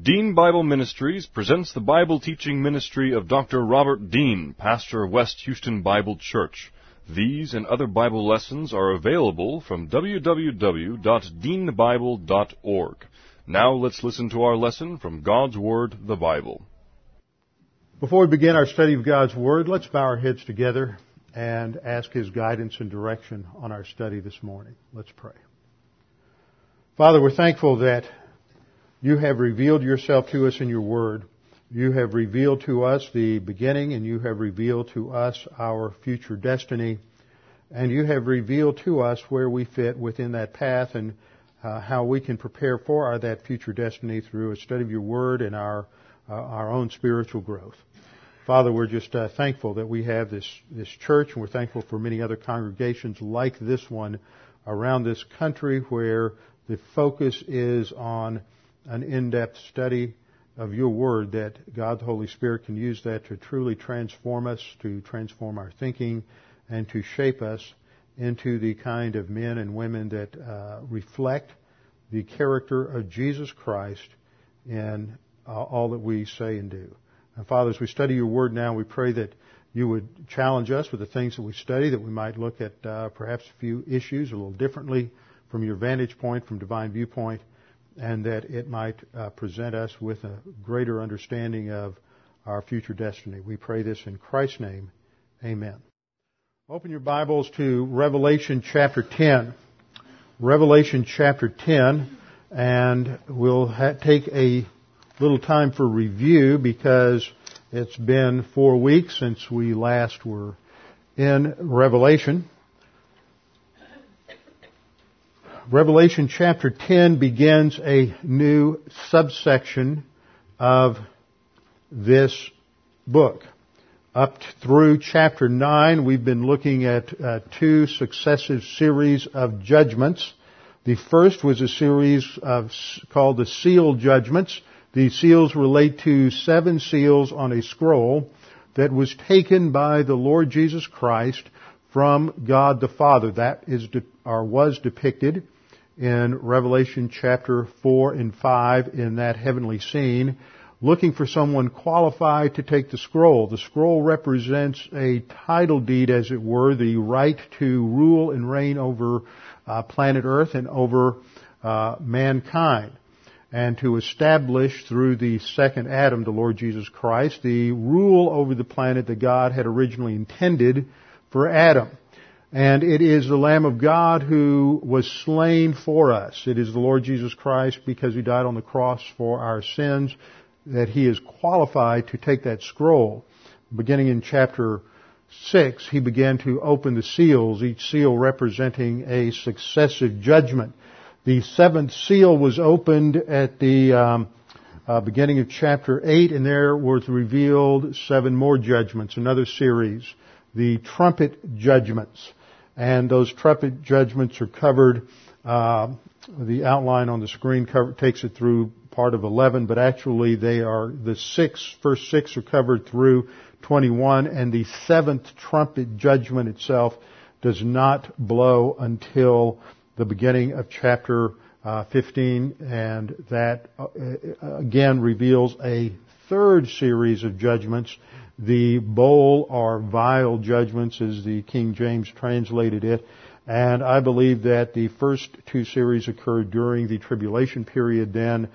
Dean Bible Ministries presents the Bible teaching ministry of Dr. Robert Dean, pastor of West Houston Bible Church. These and other Bible lessons are available from www.deanbible.org. Now let's listen to our lesson from God's Word, the Bible. Before we begin our study of God's Word, let's bow our heads together and ask His guidance and direction on our study this morning. Let's pray. Father, we're thankful that you have revealed yourself to us in your word. You have revealed to us the beginning and you have revealed to us our future destiny. And you have revealed to us where we fit within that path and uh, how we can prepare for our, that future destiny through a study of your word and our, uh, our own spiritual growth. Father, we're just uh, thankful that we have this, this church and we're thankful for many other congregations like this one around this country where the focus is on an in-depth study of your word that God the Holy Spirit can use that to truly transform us, to transform our thinking, and to shape us into the kind of men and women that uh, reflect the character of Jesus Christ in uh, all that we say and do. And Father, as we study your word now, we pray that you would challenge us with the things that we study, that we might look at uh, perhaps a few issues a little differently from your vantage point, from divine viewpoint, and that it might uh, present us with a greater understanding of our future destiny. We pray this in Christ's name. Amen. Open your Bibles to Revelation chapter 10. Revelation chapter 10, and we'll ha- take a little time for review because it's been four weeks since we last were in Revelation. Revelation chapter 10 begins a new subsection of this book. Up through chapter 9, we've been looking at uh, two successive series of judgments. The first was a series of, called the seal judgments. The seals relate to seven seals on a scroll that was taken by the Lord Jesus Christ from God the Father. That is, or was depicted in Revelation chapter 4 and 5 in that heavenly scene, looking for someone qualified to take the scroll. The scroll represents a title deed, as it were, the right to rule and reign over uh, planet Earth and over uh, mankind. And to establish through the second Adam, the Lord Jesus Christ, the rule over the planet that God had originally intended for Adam. And it is the Lamb of God who was slain for us. It is the Lord Jesus Christ because He died on the cross for our sins that He is qualified to take that scroll. Beginning in chapter 6, He began to open the seals, each seal representing a successive judgment. The seventh seal was opened at the um, uh, beginning of chapter 8 and there was revealed seven more judgments, another series. The trumpet judgments and those trumpet judgments are covered. Uh, the outline on the screen cover, takes it through part of 11, but actually they are the six first six are covered through 21, and the seventh trumpet judgment itself does not blow until the beginning of chapter uh, 15, and that uh, again reveals a third series of judgments the bowl or vial judgments as the King James translated it. And I believe that the first two series occurred during the tribulation period. Then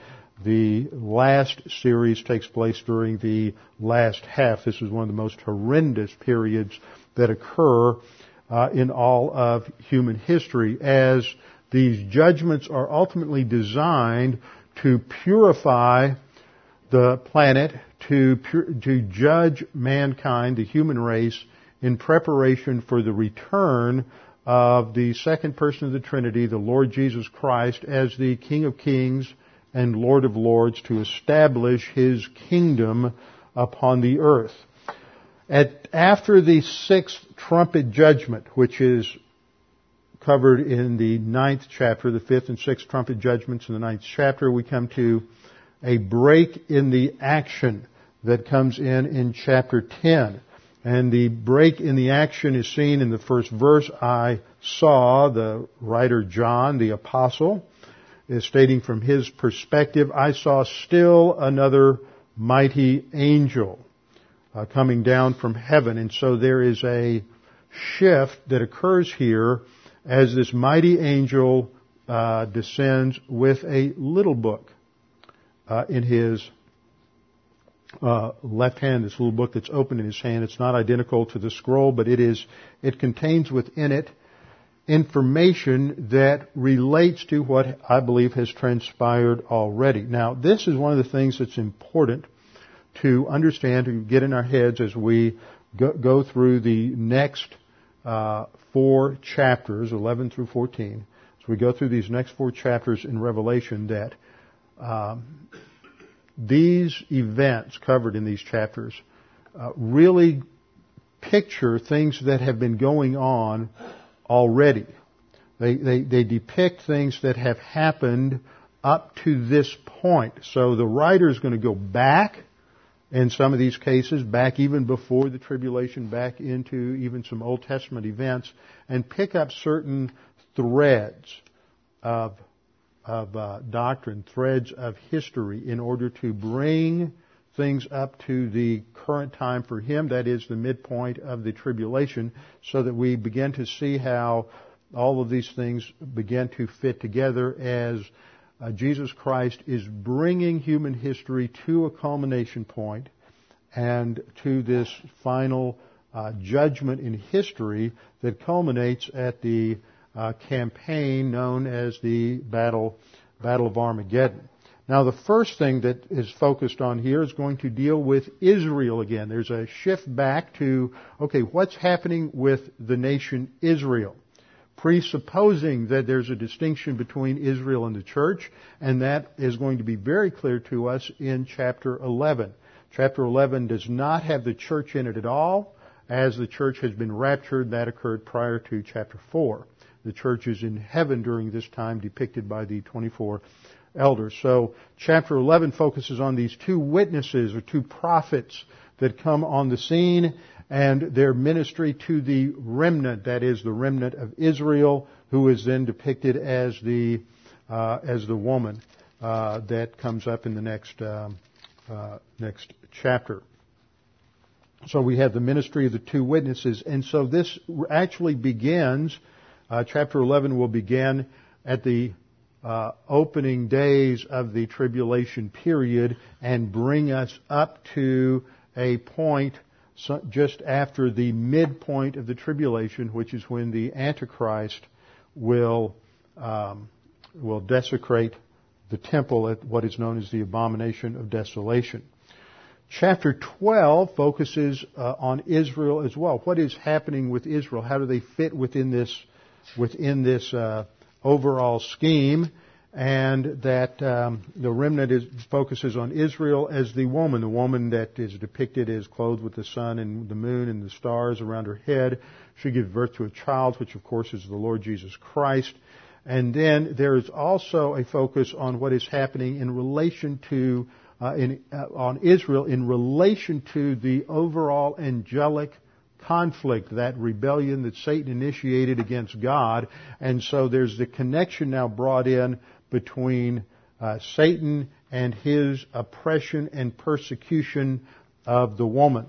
the last series takes place during the last half. This is one of the most horrendous periods that occur uh, in all of human history as these judgments are ultimately designed to purify the planet to, to judge mankind, the human race, in preparation for the return of the second person of the Trinity, the Lord Jesus Christ, as the King of Kings and Lord of Lords to establish His kingdom upon the earth. At, after the sixth trumpet judgment, which is covered in the ninth chapter, the fifth and sixth trumpet judgments in the ninth chapter, we come to a break in the action that comes in in chapter 10. And the break in the action is seen in the first verse. I saw the writer John, the apostle, is stating from his perspective, I saw still another mighty angel uh, coming down from heaven. And so there is a shift that occurs here as this mighty angel uh, descends with a little book uh, in his uh, left hand, this little book that's open in his hand. It's not identical to the scroll, but it is. It contains within it information that relates to what I believe has transpired already. Now, this is one of the things that's important to understand, to get in our heads as we go, go through the next uh, four chapters, 11 through 14. As we go through these next four chapters in Revelation, that um, these events covered in these chapters uh, really picture things that have been going on already. They, they, they depict things that have happened up to this point. So the writer is going to go back in some of these cases, back even before the tribulation, back into even some Old Testament events, and pick up certain threads of, of uh, doctrine, threads of history, in order to bring things up to the current time for him, that is the midpoint of the tribulation, so that we begin to see how all of these things begin to fit together as uh, Jesus Christ is bringing human history to a culmination point and to this final uh, judgment in history that culminates at the uh, campaign known as the Battle, Battle of Armageddon. Now the first thing that is focused on here is going to deal with Israel again. There's a shift back to, okay, what's happening with the nation Israel? presupposing that there's a distinction between Israel and the church, and that is going to be very clear to us in chapter 11. Chapter 11 does not have the church in it at all, as the church has been raptured. That occurred prior to chapter 4. The church is in heaven during this time, depicted by the 24 elders. So chapter 11 focuses on these two witnesses or two prophets that come on the scene and their ministry to the remnant, that is the remnant of Israel, who is then depicted as the uh, as the woman uh, that comes up in the next um, uh, next chapter. So we have the ministry of the two witnesses, and so this actually begins. Uh, chapter 11 will begin at the uh, opening days of the tribulation period and bring us up to a point just after the midpoint of the tribulation, which is when the Antichrist will um, will desecrate the temple at what is known as the abomination of desolation. Chapter 12 focuses uh, on Israel as well. What is happening with Israel? How do they fit within this within this uh, overall scheme? and that um, the remnant is, focuses on Israel as the woman, the woman that is depicted as clothed with the sun and the moon and the stars around her head. She gives birth to a child, which of course is the Lord Jesus Christ. And then there is also a focus on what is happening in relation to uh, in, uh, on Israel in relation to the overall angelic conflict, that rebellion that Satan initiated against God. And so there's the connection now brought in between uh, Satan and his oppression and persecution of the woman.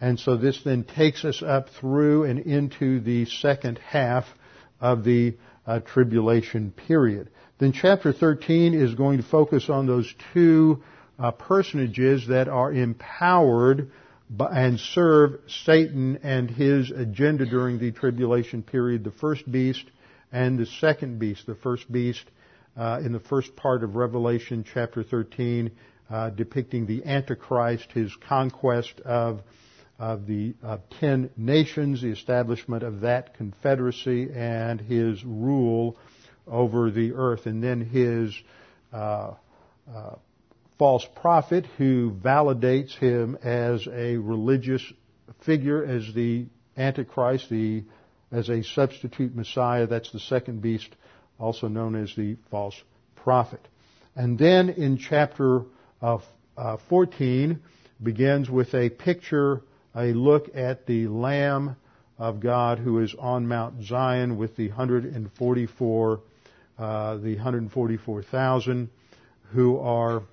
And so this then takes us up through and into the second half of the uh, tribulation period. Then chapter 13 is going to focus on those two uh, personages that are empowered and serve Satan and his agenda during the tribulation period, the first beast and the second beast. The first beast uh, in the first part of Revelation chapter 13, uh, depicting the Antichrist, his conquest of of the uh, ten nations, the establishment of that confederacy, and his rule over the earth, and then his uh, uh, false prophet who validates him as a religious figure, as the Antichrist, the as a substitute Messiah. That's the second beast also known as the false prophet. And then in chapter uh, 14 begins with a picture, a look at the Lamb of God who is on Mount Zion with the 144 uh, the 144,000 who are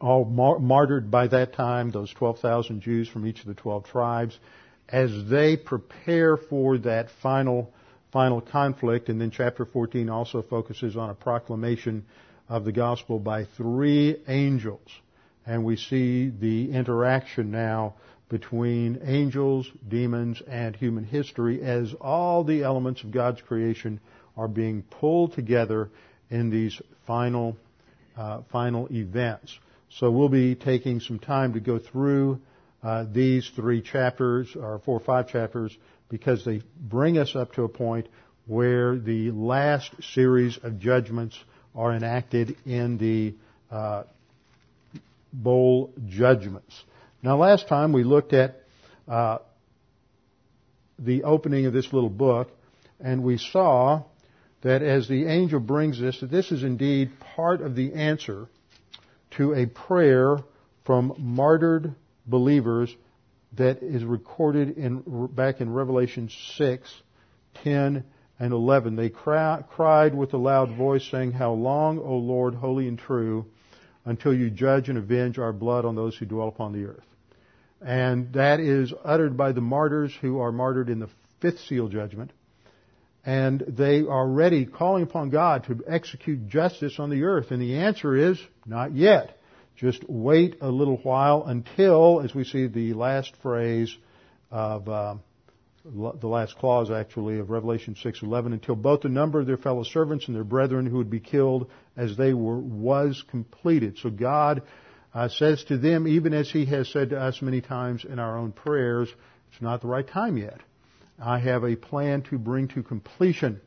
all mar- martyred by that time, those 12,000 Jews from each of the 12 tribes, as they prepare for that final, final conflict. And then chapter 14 also focuses on a proclamation of the gospel by three angels. And we see the interaction now between angels, demons, and human history as all the elements of God's creation are being pulled together in these final, uh, final events. So we'll be taking some time to go through uh, these three chapters, or four or five chapters, because they bring us up to a point where the last series of judgments are enacted in the uh, bowl judgments. Now, last time we looked at uh, the opening of this little book, and we saw that as the angel brings this, that this is indeed part of the answer to a prayer from martyred believers that is recorded in, back in Revelation 6, 10, and 11. They cry, cried with a loud voice saying, How long, O Lord, holy and true, until you judge and avenge our blood on those who dwell upon the earth. And that is uttered by the martyrs who are martyred in the fifth seal judgment. And they are ready, calling upon God to execute justice on the earth. And the answer is, not yet. Just wait a little while until, as we see the last phrase of uh, the last clause actually of Revelation 6:11, until both the number of their fellow servants and their brethren who would be killed as they were was completed. So God uh, says to them, even as He has said to us many times in our own prayers, it's not the right time yet. I have a plan to bring to completion.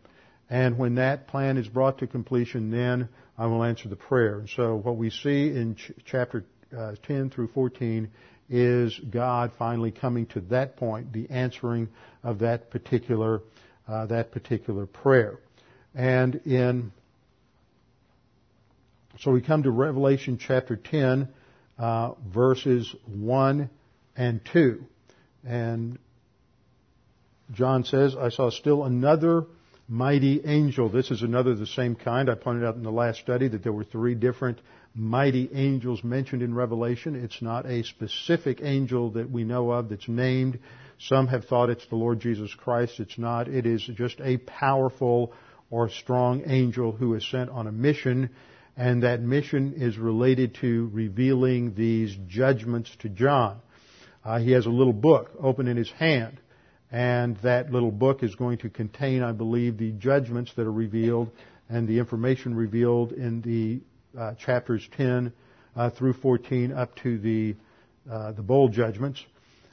And when that plan is brought to completion, then I will answer the prayer. And So what we see in ch- chapter uh, 10 through 14 is God finally coming to that point, the answering of that particular uh, that particular prayer. And in so we come to Revelation chapter 10, uh, verses 1 and 2. And John says, I saw still another mighty angel. This is another of the same kind. I pointed out in the last study that there were three different mighty angels mentioned in Revelation. It's not a specific angel that we know of that's named. Some have thought it's the Lord Jesus Christ. It's not. It is just a powerful or strong angel who is sent on a mission, and that mission is related to revealing these judgments to John. Uh, he has a little book open in his hand and that little book is going to contain, I believe, the judgments that are revealed and the information revealed in the uh, chapters 10 uh, through 14 up to the uh, the bowl judgments.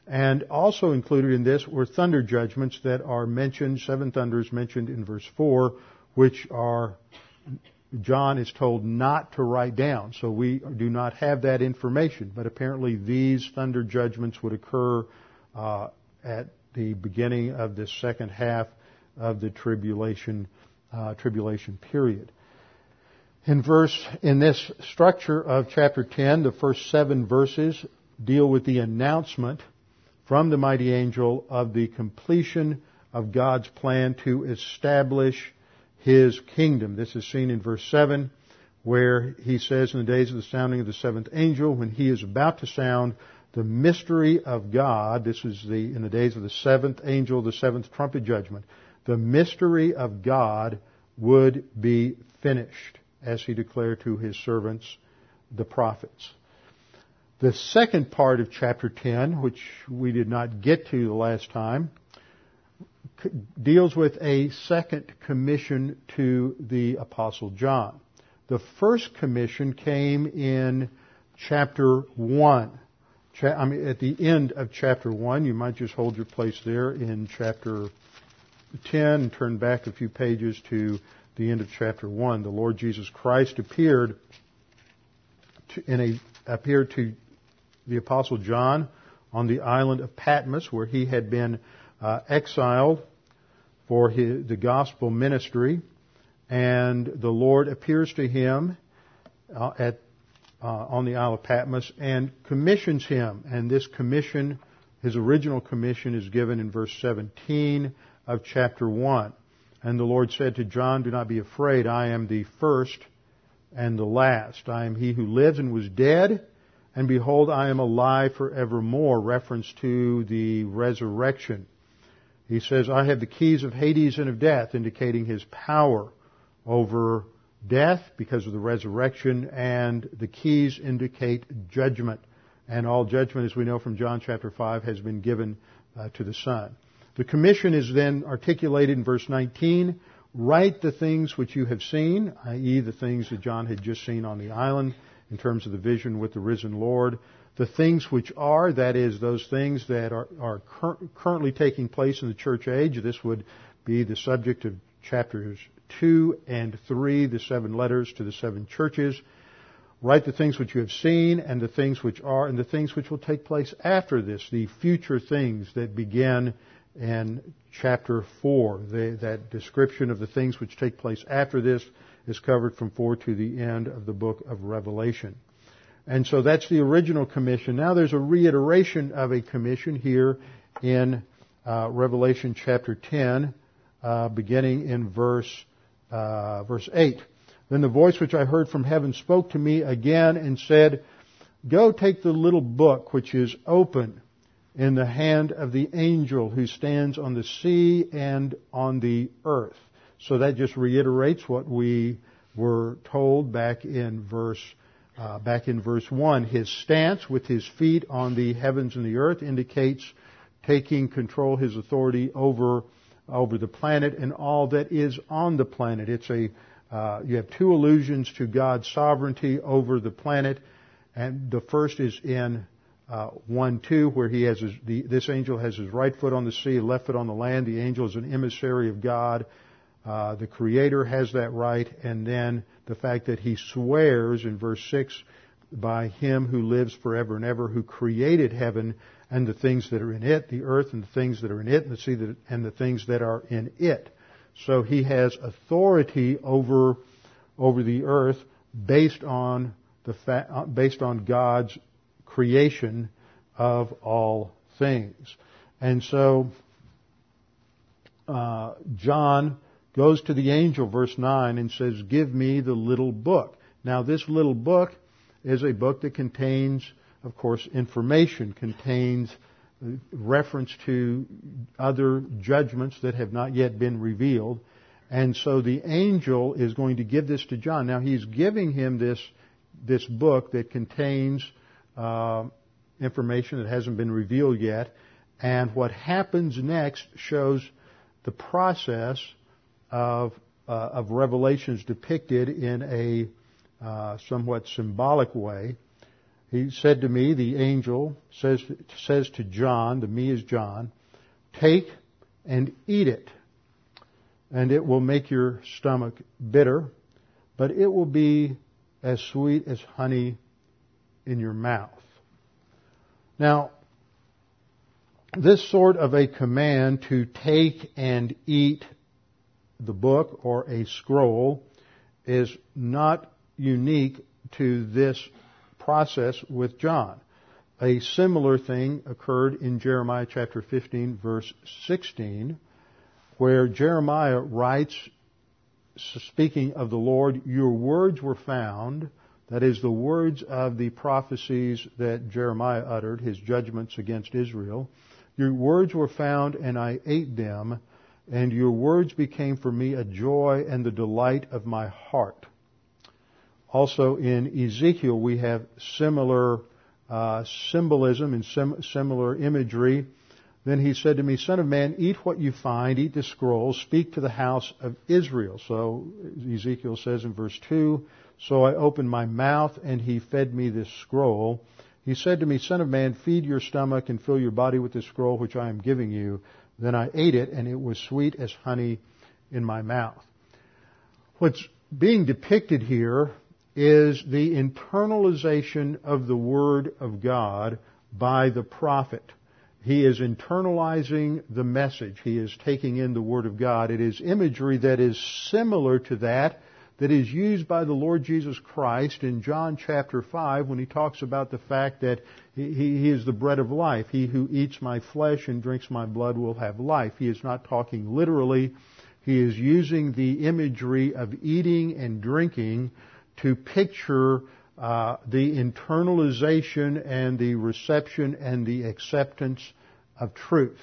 And also included in this were thunder judgments that are mentioned, seven thunders mentioned in verse 4, which are John is told not to write down. So we do not have that information. But apparently these thunder judgments would occur uh, at the beginning of the second half of the tribulation uh, tribulation period. In verse in this structure of chapter 10, the first seven verses deal with the announcement from the mighty angel of the completion of God's plan to establish his kingdom. This is seen in verse 7 where he says in the days of the sounding of the seventh angel when he is about to sound the mystery of God, this is the, in the days of the seventh angel, the seventh trumpet judgment, the mystery of God would be finished, as he declared to his servants, the prophets. The second part of chapter 10, which we did not get to the last time, deals with a second commission to the apostle John. The first commission came in chapter 1 I mean, at the end of chapter 1, you might just hold your place there in chapter 10 and turn back a few pages to the end of chapter 1. The Lord Jesus Christ appeared to, in a, appeared to the apostle John on the island of Patmos where he had been uh, exiled for his, the gospel ministry and the Lord appears to him uh, at uh, on the Isle of Patmos and commissions him. And this commission, his original commission, is given in verse 17 of chapter 1. And the Lord said to John, Do not be afraid. I am the first and the last. I am he who lives and was dead. And behold, I am alive forevermore. Reference to the resurrection. He says, I have the keys of Hades and of death, indicating his power over death because of the resurrection, and the keys indicate judgment. And all judgment, as we know from John chapter 5, has been given uh, to the Son. The commission is then articulated in verse 19. Write the things which you have seen, i.e., the things that John had just seen on the island in terms of the vision with the risen Lord. The things which are, that is, those things that are, are cur- currently taking place in the church age. This would be the subject of chapters 2 and 3, the seven letters to the seven churches. Write the things which you have seen and the things which are and the things which will take place after this, the future things that begin in chapter 4. The, that description of the things which take place after this is covered from 4 to the end of the book of Revelation. And so that's the original commission. Now there's a reiteration of a commission here in uh, Revelation chapter 10, uh, beginning in verse uh, verse 8. Then the voice which I heard from heaven spoke to me again and said, Go take the little book which is open in the hand of the angel who stands on the sea and on the earth. So that just reiterates what we were told back in verse uh, back in verse one. His stance with his feet on the heavens and the earth indicates taking control, his authority over over the planet and all that is on the planet. It's a uh, you have two allusions to God's sovereignty over the planet, and the first is in uh, 1 2, where he has his, the, this angel has his right foot on the sea, left foot on the land. The angel is an emissary of God. Uh, the Creator has that right, and then the fact that he swears in verse 6 by him who lives forever and ever, who created heaven and the things that are in it, the earth and the things that are in it, and the sea that, and the things that are in it. So he has authority over over the earth based on the fa- uh, based on God's creation of all things. And so uh, John goes to the angel, verse 9, and says, Give me the little book. Now, this little book is a book that contains, of course, information, contains reference to other judgments that have not yet been revealed. And so the angel is going to give this to John. Now, he's giving him this, this book that contains uh, information that hasn't been revealed yet. And what happens next shows the process of, uh, of revelations depicted in a uh, somewhat symbolic way. He said to me, the angel says, says to John, the me is John, take and eat it, and it will make your stomach bitter, but it will be as sweet as honey in your mouth. Now, this sort of a command to take and eat the book or a scroll is not unique to this process with John. A similar thing occurred in Jeremiah chapter 15 verse 16 where Jeremiah writes speaking of the Lord, your words were found, that is the words of the prophecies that Jeremiah uttered, his judgments against Israel. Your words were found and I ate them and your words became for me a joy and the delight of my heart. Also in Ezekiel we have similar uh, symbolism and sim- similar imagery. Then he said to me, Son of man, eat what you find, eat the scroll, speak to the house of Israel. So Ezekiel says in verse 2, So I opened my mouth and he fed me this scroll. He said to me, Son of man, feed your stomach and fill your body with this scroll which I am giving you. Then I ate it, and it was sweet as honey in my mouth. What's being depicted here is the internalization of the Word of God by the prophet. He is internalizing the message. He is taking in the Word of God. It is imagery that is similar to that that is used by the Lord Jesus Christ in John chapter 5 when he talks about the fact that he, he, is the bread of life. He who eats my flesh and drinks my blood will have life. He is not talking literally. He is using the imagery of eating and drinking to picture uh, the internalization and the reception and the acceptance of truth.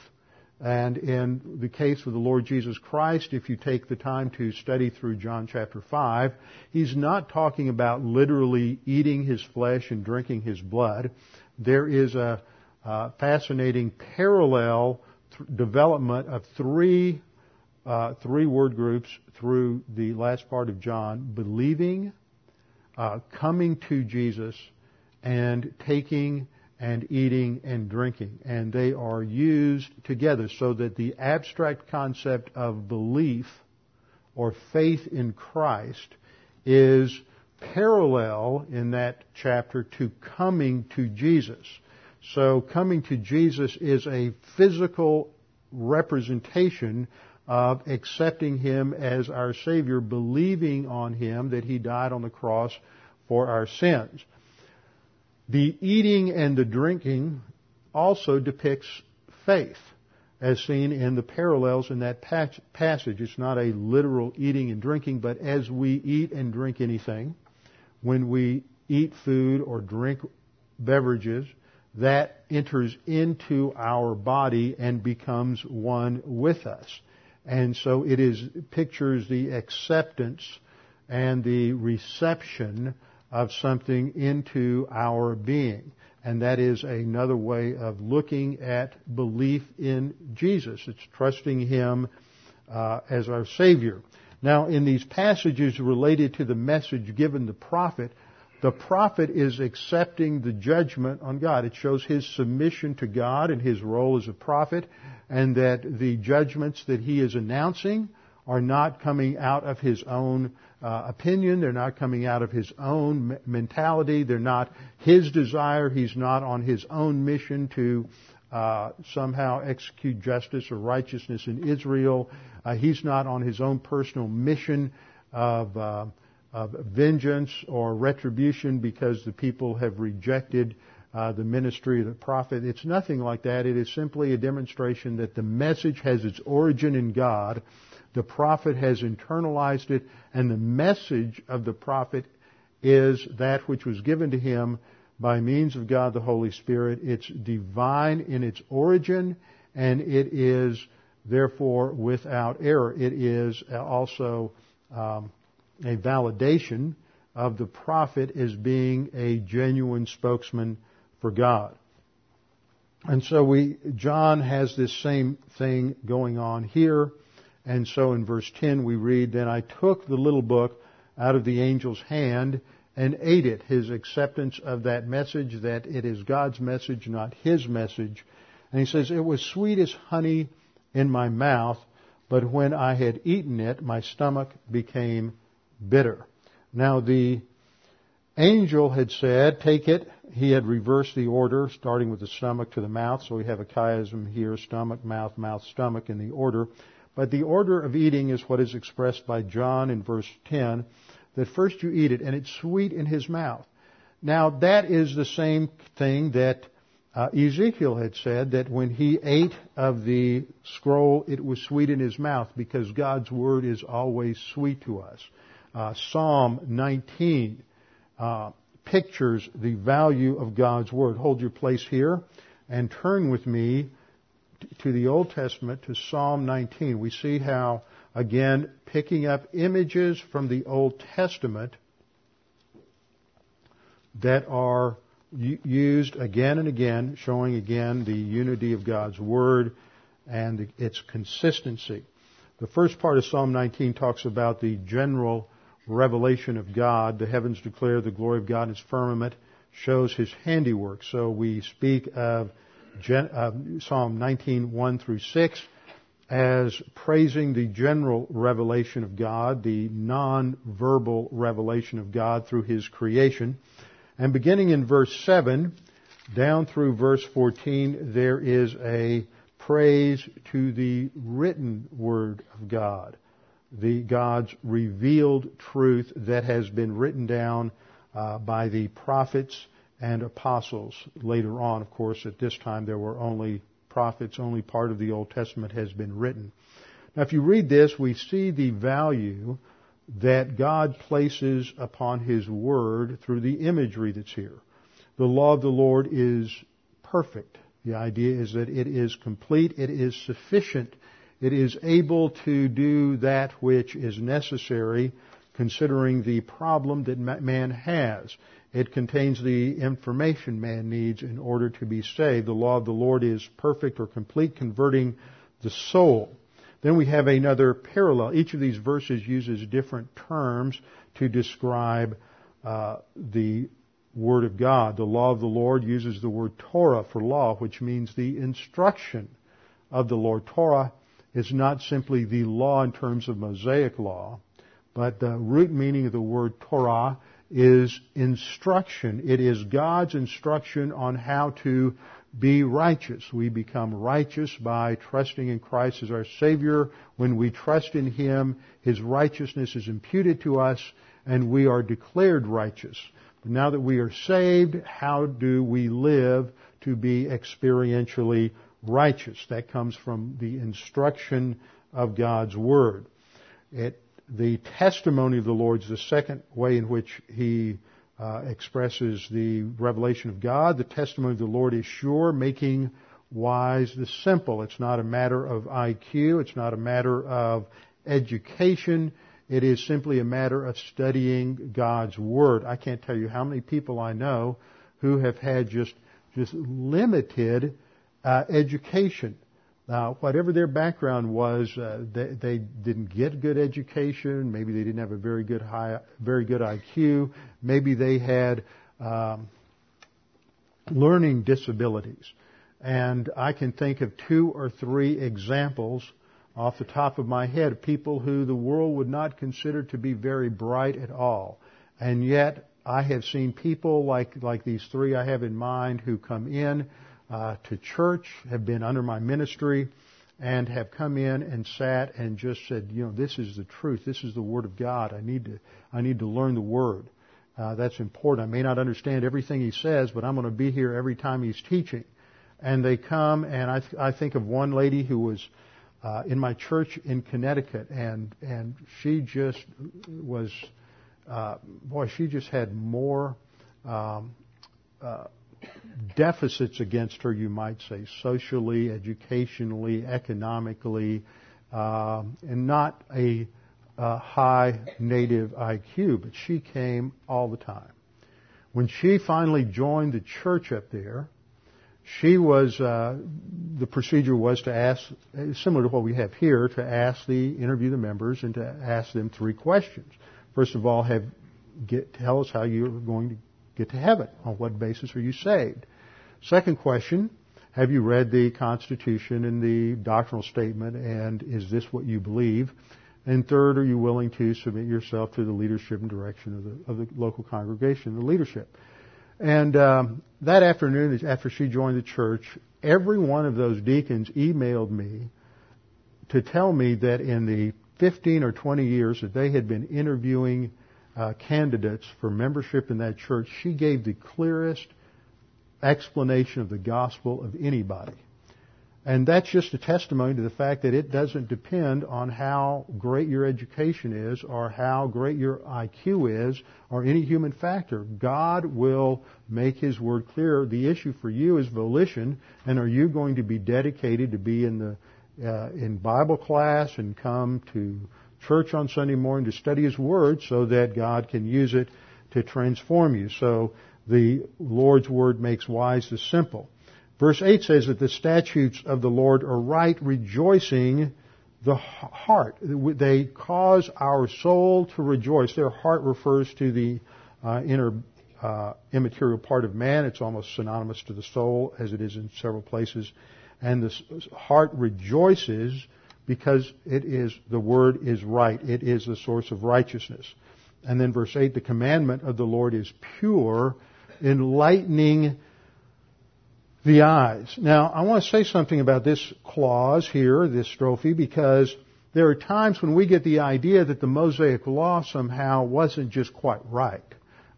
And in the case of the Lord Jesus Christ, if you take the time to study through John chapter 5, he's not talking about literally eating his flesh and drinking his blood. There is a, a fascinating parallel th- development of three, uh, three word groups through the last part of John, believing, uh, coming to Jesus, and taking and eating and drinking. And they are used together so that the abstract concept of belief or faith in Christ is parallel in that chapter to coming to Jesus. So coming to Jesus is a physical representation of accepting Him as our Savior, believing on Him that He died on the cross for our sins. The eating and the drinking also depicts faith, as seen in the parallels in that passage. It's not a literal eating and drinking, but as we eat and drink anything, when we eat food or drink beverages, that enters into our body and becomes one with us. And so it is pictures the acceptance and the reception of something into our being. And that is another way of looking at belief in Jesus. It's trusting Him uh, as our Savior. Now, in these passages related to the message given the prophet, the prophet is accepting the judgment on God. It shows his submission to God and his role as a prophet, and that the judgments that he is announcing are not coming out of his own uh, opinion. They're not coming out of his own mentality. They're not his desire. He's not on his own mission to uh, somehow execute justice or righteousness in Israel. Uh, he's not on his own personal mission of, uh, of vengeance or retribution because the people have rejected uh, the ministry of the prophet. It's nothing like that. It is simply a demonstration that the message has its origin in God the prophet has internalized it, and the message of the prophet is that which was given to him by means of God the Holy Spirit. It's divine in its origin, and it is therefore without error. It is also um, a validation of the prophet as being a genuine spokesman for God. And so we, John has this same thing going on here. And so in verse 10 we read, Then I took the little book out of the angel's hand and ate it. His acceptance of that message, that it is God's message, not his message. And he says, It was sweet as honey in my mouth, but when I had eaten it, my stomach became bitter. Now the angel had said, Take it. He had reversed the order, starting with the stomach to the mouth. So we have a chiasm here, stomach, mouth, mouth, stomach in the order. But the order of eating is what is expressed by John in verse 10, that first you eat it and it's sweet in his mouth. Now that is the same thing that uh, Ezekiel had said that when he ate of the scroll, it was sweet in his mouth because God's word is always sweet to us. Uh, Psalm 19 uh, pictures the value of God's word. Hold your place here and turn with me to the Old Testament to Psalm 19, we see how, again, picking up images from the Old Testament that are used again and again, showing again the unity of God's Word and its consistency. The first part of Psalm 19 talks about the general revelation of God. The heavens declare the glory of God its firmament, shows His handiwork. So we speak of uh, Psalm 19, 1 through 6, as praising the general revelation of God, the non-verbal revelation of God through His creation. And beginning in verse 7, down through verse 14, there is a praise to the written Word of God, the God's revealed truth that has been written down uh, by the prophets and apostles. Later on, of course, at this time there were only prophets, only part of the Old Testament has been written. Now, if you read this, we see the value that God places upon His Word through the imagery that's here. The law of the Lord is perfect. The idea is that it is complete, it is sufficient, it is able to do that which is necessary considering the problem that man has. It contains the information man needs in order to be saved. The law of the Lord is perfect or complete, converting the soul. Then we have another parallel. Each of these verses uses different terms to describe uh, the Word of God. The law of the Lord uses the word Torah for law, which means the instruction of the Lord. Torah is not simply the law in terms of Mosaic law, but the root meaning of the word Torah is instruction. It is God's instruction on how to be righteous. We become righteous by trusting in Christ as our Savior. When we trust in Him, His righteousness is imputed to us and we are declared righteous. But now that we are saved, how do we live to be experientially righteous? That comes from the instruction of God's Word. It, the testimony of the Lord is the second way in which He uh, expresses the revelation of God. The testimony of the Lord is sure, making wise the simple. It's not a matter of IQ. It's not a matter of education. It is simply a matter of studying God's Word. I can't tell you how many people I know who have had just, just limited uh, education. Now, whatever their background was, uh, they, they, didn't get good education. Maybe they didn't have a very good high, very good IQ. Maybe they had um, learning disabilities. And I can think of two or three examples off the top of my head of people who the world would not consider to be very bright at all. And yet, I have seen people like, like these three I have in mind who come in uh, to church, have been under my ministry, and have come in and sat and just said, you know, this is the truth. This is the Word of God. I need to, I need to learn the Word. Uh, that's important. I may not understand everything he says, but I'm going to be here every time he's teaching. And they come, and I, th- I think of one lady who was uh, in my church in Connecticut, and and she just was, uh, boy, she just had more um, uh, deficits against her, you might say, socially, educationally, economically, um, and not a, a high native IQ, but she came all the time. When she finally joined the church up there, she was, uh, the procedure was to ask, similar to what we have here, to ask the, interview the members and to ask them three questions. First of all, have, get, tell us how you're going to get to heaven. On what basis are you saved? Second question, have you read the Constitution and the doctrinal statement and is this what you believe? And third, are you willing to submit yourself to the leadership and direction of the, of the local congregation, the leadership? And um, that afternoon, after she joined the church, every one of those deacons emailed me to tell me that in the 15 or 20 years that they had been interviewing uh, candidates for membership in that church, she gave the clearest explanation of the gospel of anybody. And that's just a testimony to the fact that it doesn't depend on how great your education is or how great your IQ is or any human factor. God will make His Word clear. The issue for you is volition and are you going to be dedicated to be in the, uh, in Bible class and come to church on Sunday morning to study His Word so that God can use it to transform you. So the Lord's Word makes wise the simple. Verse 8 says that the statutes of the Lord are right, rejoicing the heart. They cause our soul to rejoice. Their heart refers to the uh, inner uh, immaterial part of man. It's almost synonymous to the soul, as it is in several places. And the heart rejoices because it is the word is right. It is the source of righteousness. And then verse 8, the commandment of the Lord is pure, enlightening the eyes. Now, I want to say something about this clause here, this strophe, because there are times when we get the idea that the Mosaic Law somehow wasn't just quite right.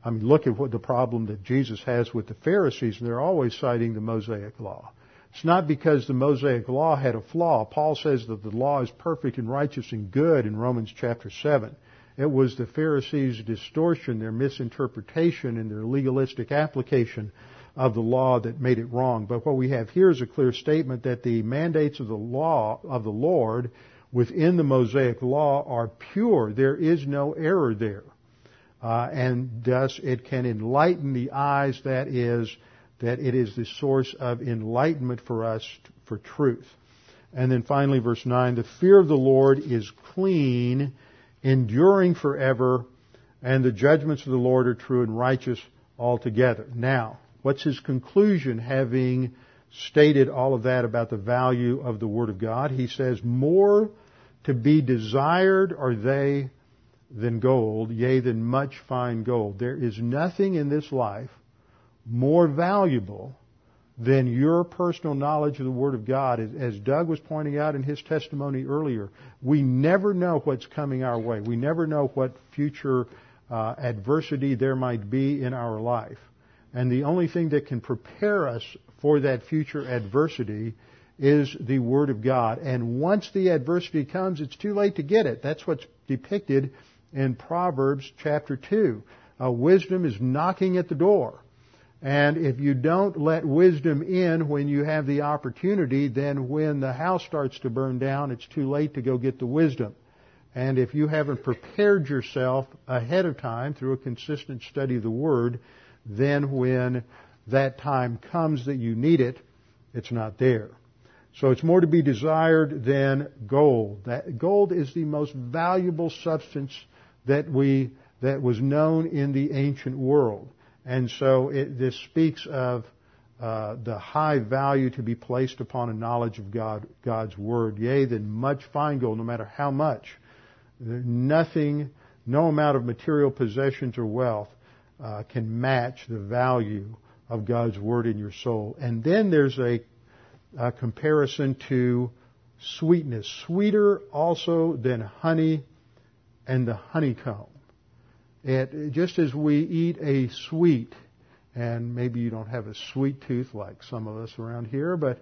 I mean, look at what the problem that Jesus has with the Pharisees, and they're always citing the Mosaic Law. It's not because the Mosaic law had a flaw. Paul says that the law is perfect and righteous and good in Romans chapter 7. It was the Pharisees' distortion, their misinterpretation, and their legalistic application of the law that made it wrong. But what we have here is a clear statement that the mandates of the law of the Lord within the Mosaic law are pure. There is no error there. Uh, and thus it can enlighten the eyes that is that it is the source of enlightenment for us for truth. And then finally verse 9, the fear of the Lord is clean, enduring forever, and the judgments of the Lord are true and righteous altogether. Now, what's his conclusion having stated all of that about the value of the Word of God? He says, more to be desired are they than gold, yea, than much fine gold. There is nothing in this life more valuable than your personal knowledge of the Word of God. As Doug was pointing out in his testimony earlier, we never know what's coming our way. We never know what future uh, adversity there might be in our life. And the only thing that can prepare us for that future adversity is the Word of God. And once the adversity comes, it's too late to get it. That's what's depicted in Proverbs chapter 2. Uh, wisdom is knocking at the door. And if you don't let wisdom in when you have the opportunity, then when the house starts to burn down, it's too late to go get the wisdom. And if you haven't prepared yourself ahead of time through a consistent study of the Word, then when that time comes that you need it, it's not there. So it's more to be desired than gold. That gold is the most valuable substance that we that was known in the ancient world. And so it, this speaks of uh, the high value to be placed upon a knowledge of God, God's word. Yea, than much fine gold, no matter how much. Nothing, no amount of material possessions or wealth uh, can match the value of God's word in your soul. And then there's a, a comparison to sweetness, sweeter also than honey and the honeycomb. It, just as we eat a sweet, and maybe you don't have a sweet tooth like some of us around here, but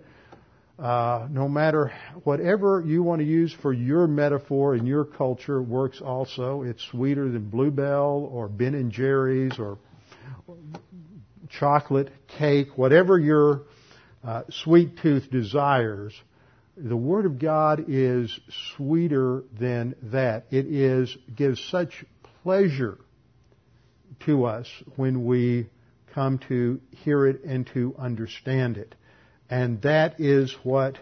uh, no matter whatever you want to use for your metaphor in your culture works also. It's sweeter than Bluebell or Ben and Jerry's or chocolate cake, whatever your uh, sweet tooth desires the Word of God is sweeter than that. It is, gives such pleasure to us when we come to hear it and to understand it. And that is what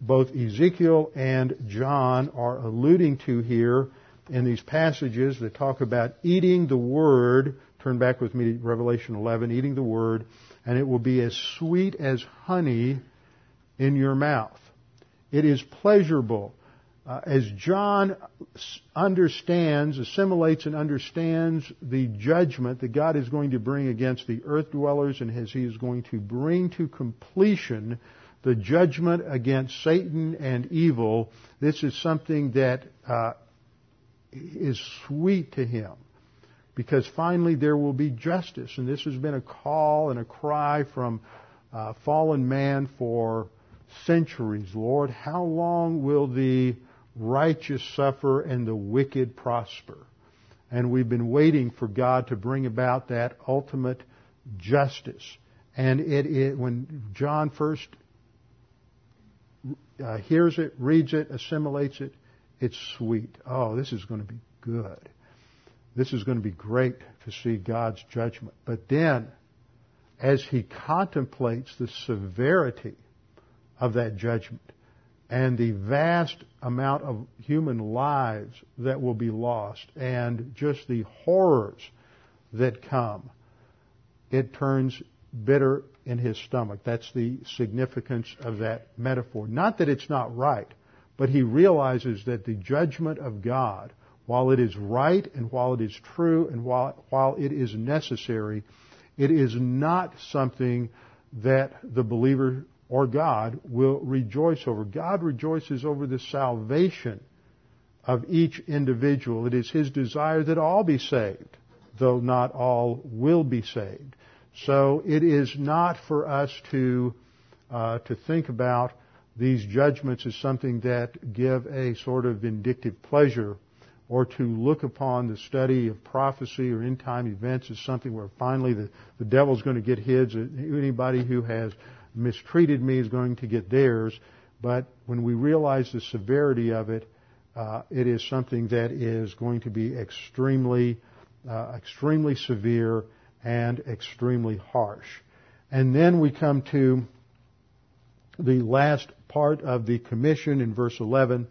both Ezekiel and John are alluding to here in these passages that talk about eating the Word. Turn back with me to Revelation 11, eating the Word, and it will be as sweet as honey in your mouth. It is pleasurable. Uh, as John understands, assimilates and understands the judgment that God is going to bring against the earth dwellers and as he is going to bring to completion the judgment against Satan and evil, this is something that uh, is sweet to him. Because finally there will be justice. And this has been a call and a cry from uh, fallen man for centuries, Lord. How long will the righteous suffer and the wicked prosper? And we've been waiting for God to bring about that ultimate justice. And it, it when John first uh, hears it, reads it, assimilates it, it's sweet. Oh, this is going to be good. This is going to be great to see God's judgment. But then, as he contemplates the severity of that judgment and the vast amount of human lives that will be lost and just the horrors that come, it turns bitter in his stomach. That's the significance of that metaphor. Not that it's not right, but he realizes that the judgment of God, while it is right and while it is true and while, while it is necessary, it is not something that the believer or God will rejoice over. God rejoices over the salvation of each individual. It is His desire that all be saved, though not all will be saved. So it is not for us to uh, to think about these judgments as something that give a sort of vindictive pleasure or to look upon the study of prophecy or end time events as something where finally the, the devil's going to get his. Anybody who has mistreated me is going to get theirs. But when we realize the severity of it, uh, it is something that is going to be extremely, uh, extremely severe and extremely harsh. And then we come to the last part of the commission in verse 11.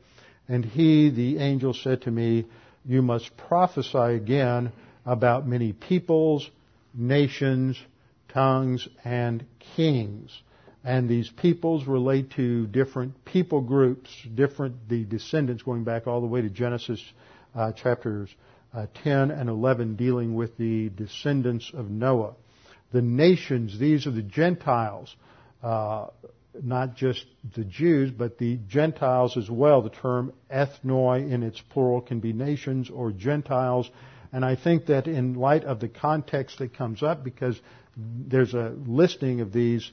And he, the angel, said to me, You must prophesy again about many peoples, nations, tongues, and kings. And these peoples relate to different people groups, different, the descendants going back all the way to Genesis uh, chapters uh, 10 and 11 dealing with the descendants of Noah. The nations, these are the Gentiles. Uh, not just the Jews, but the Gentiles as well. The term ethnoi in its plural can be nations or Gentiles. And I think that in light of the context that comes up, because there's a listing of these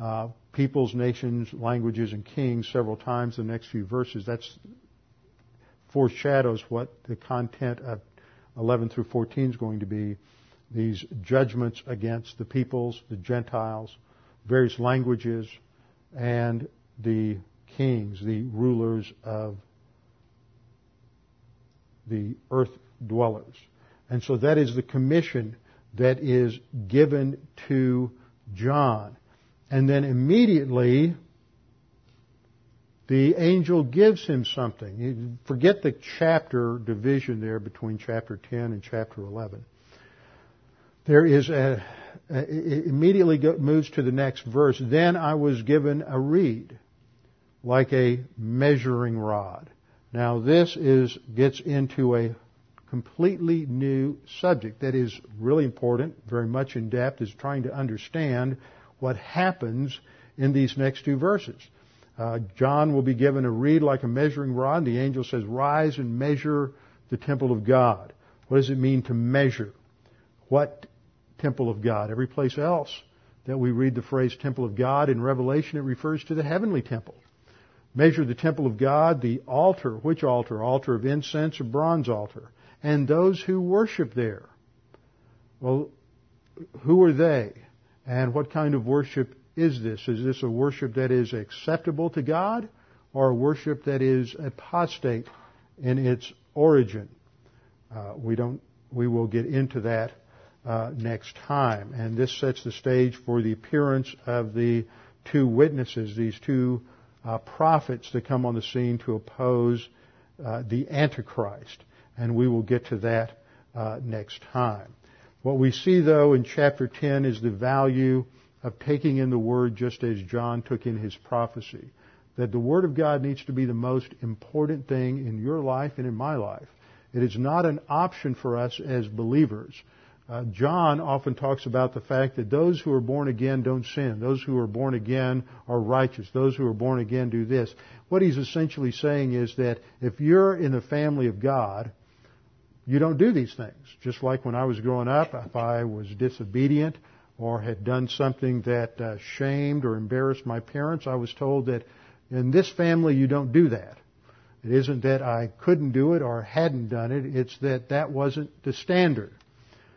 uh, peoples, nations, languages, and kings several times in the next few verses, That foreshadows what the content of 11 through 14 is going to be. These judgments against the peoples, the Gentiles, various languages, and the kings, the rulers of the earth dwellers. And so that is the commission that is given to John. And then immediately, the angel gives him something. Forget the chapter division there between chapter 10 and chapter 11. There is a, it immediately moves to the next verse. Then I was given a reed, like a measuring rod. Now this is, gets into a completely new subject that is really important, very much in depth, is trying to understand what happens in these next two verses. Uh, John will be given a reed like a measuring rod. The angel says, rise and measure the temple of God. What does it mean to measure? What temple of God. Every place else that we read the phrase temple of God in Revelation, it refers to the heavenly temple. Measure the temple of God, the altar. Which altar? Altar of incense or bronze altar? And those who worship there. Well, who are they? And what kind of worship is this? Is this a worship that is acceptable to God or a worship that is apostate in its origin? Uh, we don't, we will get into that uh, next time. And this sets the stage for the appearance of the two witnesses, these two uh, prophets that come on the scene to oppose uh, the Antichrist. And we will get to that uh, next time. What we see, though, in chapter 10 is the value of taking in the Word just as John took in his prophecy. That the Word of God needs to be the most important thing in your life and in my life. It is not an option for us as believers uh, John often talks about the fact that those who are born again don't sin. Those who are born again are righteous. Those who are born again do this. What he's essentially saying is that if you're in the family of God, you don't do these things. Just like when I was growing up, if I was disobedient or had done something that uh, shamed or embarrassed my parents, I was told that in this family you don't do that. It isn't that I couldn't do it or hadn't done it, it's that that wasn't the standard.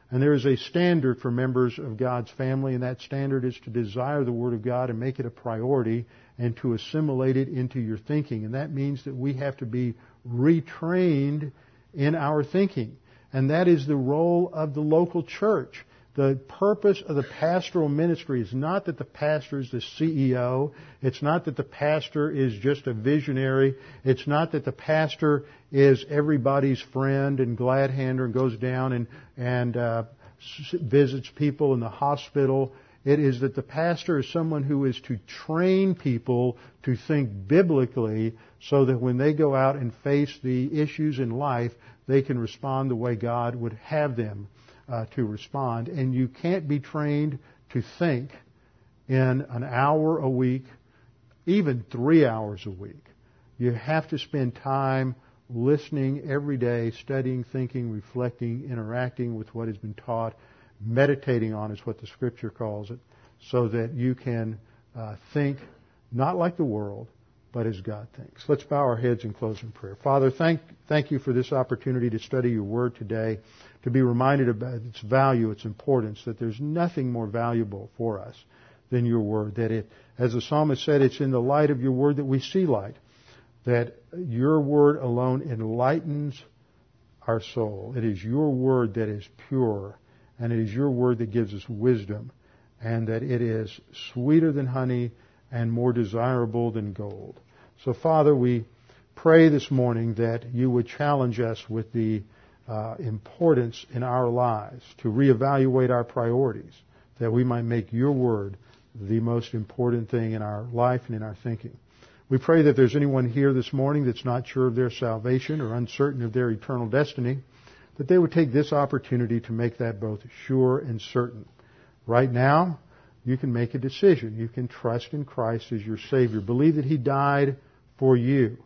And there is a standard for members of God's family, and that standard is to desire the Word of God and make it a priority and to assimilate it into your thinking. And that means that we have to be retrained in our thinking. And that is the role of the local church. The purpose of the pastoral ministry is not that the pastor is the CEO. It's not that the pastor is just a visionary. It's not that the pastor is everybody's friend and glad hander and goes down and, and uh, visits people in the hospital. It is that the pastor is someone who is to train people to think biblically so that when they go out and face the issues in life, they can respond the way God would have them uh, to respond. And you can't be trained to think in an hour a week, even three hours a week. You have to spend time listening every day, studying, thinking, reflecting, interacting with what has been taught, meditating on is what the scripture calls it, so that you can uh, think not like the world, but as God thinks. Let's bow our heads and close in prayer. Father, thank, thank you for this opportunity to study your word today, to be reminded about its value, its importance, that there's nothing more valuable for us than your word, that it, as the psalmist said, it's in the light of your word that we see light, that your word alone enlightens our soul. It is your word that is pure, and it is your word that gives us wisdom, and that it is sweeter than honey and more desirable than gold. So, Father, we pray this morning that you would challenge us with the uh, importance in our lives to reevaluate our priorities, that we might make your word the most important thing in our life and in our thinking. We pray that there's anyone here this morning that's not sure of their salvation or uncertain of their eternal destiny, that they would take this opportunity to make that both sure and certain. Right now, you can make a decision. You can trust in Christ as your Savior. Believe that He died for you.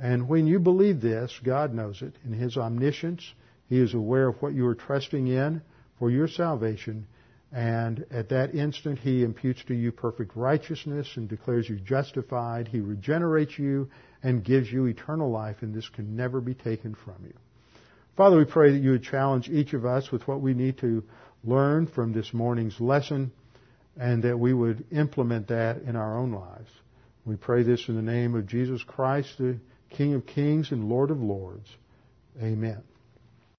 And when you believe this, God knows it. In His omniscience, He is aware of what you are trusting in for your salvation. And at that instant, He imputes to you perfect righteousness and declares you justified. He regenerates you and gives you eternal life, and this can never be taken from you. Father, we pray that you would challenge each of us with what we need to learn from this morning's lesson and that we would implement that in our own lives. We pray this in the name of Jesus Christ, the King of Kings and Lord of Lords. Amen.